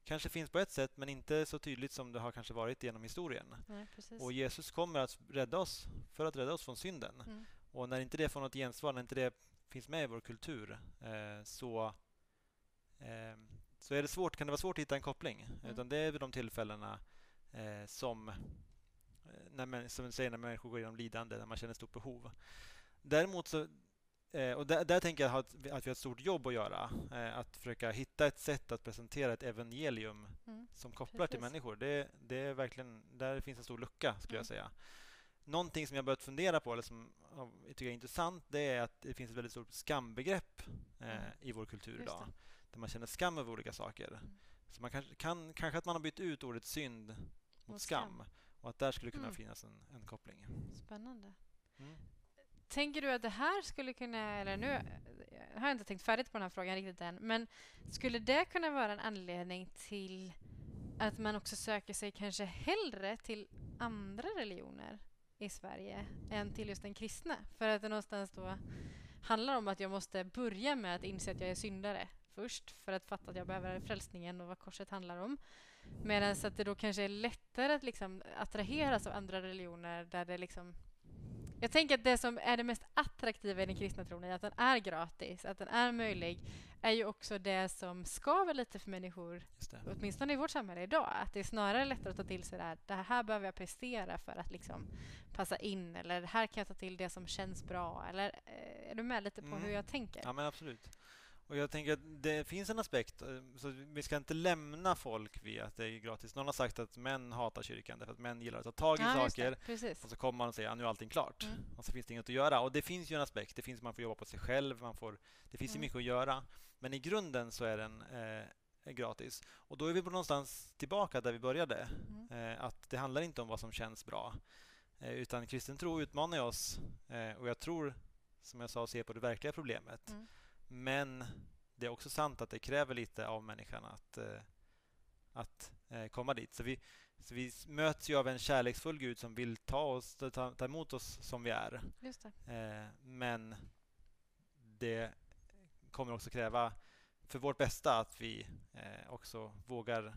kanske finns på ett sätt men inte så tydligt som det har kanske varit genom historien. Nej, och Jesus kommer att rädda oss för att rädda oss från synden. Mm. Och när inte det får något gensvar, när inte det finns med i vår kultur eh, så, eh, så är det svårt, kan det vara svårt att hitta en koppling. Mm. Utan det är vid de tillfällena eh, som, eh, när, som säger, när människor går igenom lidande, när man känner stort behov. Däremot så Eh, och där, där, tänker jag att, vi har ett stort jobb att göra. Eh, att försöka hitta ett sätt att presentera ett evangelium mm. som kopplar Precis. till människor. Det, det, är verkligen, där finns en stor lucka, skulle mm. jag säga. Någonting som jag börjat fundera på, eller som jag tycker är intressant, det är att det finns ett väldigt stort skambegrepp eh, mm. i vår kultur idag. Där man känner skam över olika saker. Mm. Så man kanske, kan, kanske att man har bytt ut ordet synd mot, mot skam. skam. Och att där skulle kunna mm. finnas en, en koppling. Spännande. Mm. Tänker du att det här skulle kunna, eller nu har jag inte tänkt färdigt på den här frågan riktigt än, men skulle det kunna vara en anledning till att man också söker sig kanske hellre till andra religioner i Sverige än till just den kristna? För att det någonstans då handlar om att jag måste börja med att inse att jag är syndare först för att fatta att jag behöver frälsningen och vad korset handlar om. Medan att det då kanske är lättare att liksom attraheras av andra religioner där det liksom jag tänker att det som är det mest attraktiva i den kristna tron är att den är gratis, att den är möjlig, är ju också det som skaver lite för människor, åtminstone i vårt samhälle idag. Att det är snarare lättare att ta till sig det här, det här behöver jag prestera för att liksom passa in, eller här kan jag ta till det som känns bra. Eller eh, är du med lite på mm. hur jag tänker? Ja, men absolut. Och jag tänker att det finns en aspekt, eh, så vi ska inte lämna folk vid att det är gratis. Någon har sagt att män hatar kyrkan därför att män gillar att ta tag i ja, saker och så kommer man och säger att nu är allting klart. Mm. Och så finns det inget att göra. Och det finns ju en aspekt. Det finns man får jobba på sig själv. Man får, det finns mm. ju mycket att göra. Men i grunden så är den eh, gratis. Och då är vi på någonstans tillbaka där vi började. Mm. Eh, att det handlar inte om vad som känns bra. Eh, utan kristen tro utmanar oss. Eh, och jag tror, som jag sa, se på det verkliga problemet. Mm. Men det är också sant att det kräver lite av människan att, eh, att eh, komma dit. Så vi, så vi möts ju av en kärleksfull Gud som vill ta, oss, ta, ta emot oss som vi är. Eh, men det kommer också kräva för vårt bästa att vi också vågar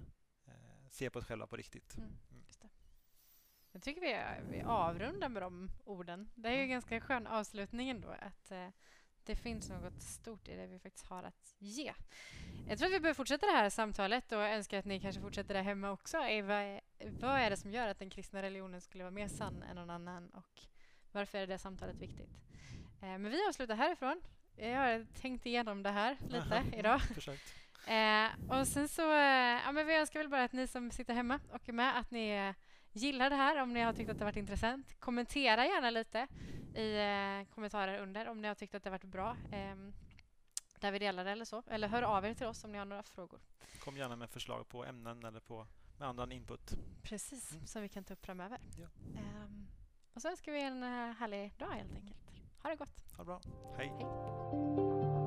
se på oss själva på riktigt. Mm, mm. Jag tycker vi, vi avrundar med de orden. Det är ju en ganska skön avslutning ändå. Att, det finns något stort i det vi faktiskt har att ge. Jag tror att vi behöver fortsätta det här samtalet och önskar att ni kanske fortsätter det hemma också. Vad, vad är det som gör att den kristna religionen skulle vara mer sann än någon annan och varför är det samtalet viktigt? Eh, men vi avslutar härifrån. Jag har tänkt igenom det här lite Aha, idag. Eh, och sen så, eh, ja, men vi önskar väl bara att ni som sitter hemma och är med, att ni gillar det här om ni har tyckt att det varit intressant. Kommentera gärna lite i eh, kommentarer under om ni har tyckt att det varit bra. Eh, där vi delar det eller så. Eller hör av er till oss om ni har några frågor. Kom gärna med förslag på ämnen eller på med annan input. Precis, mm. som vi kan ta upp framöver. Ja. Um, och så önskar vi en uh, härlig dag helt enkelt. Ha det gott. Ha det bra. Hej. Hej.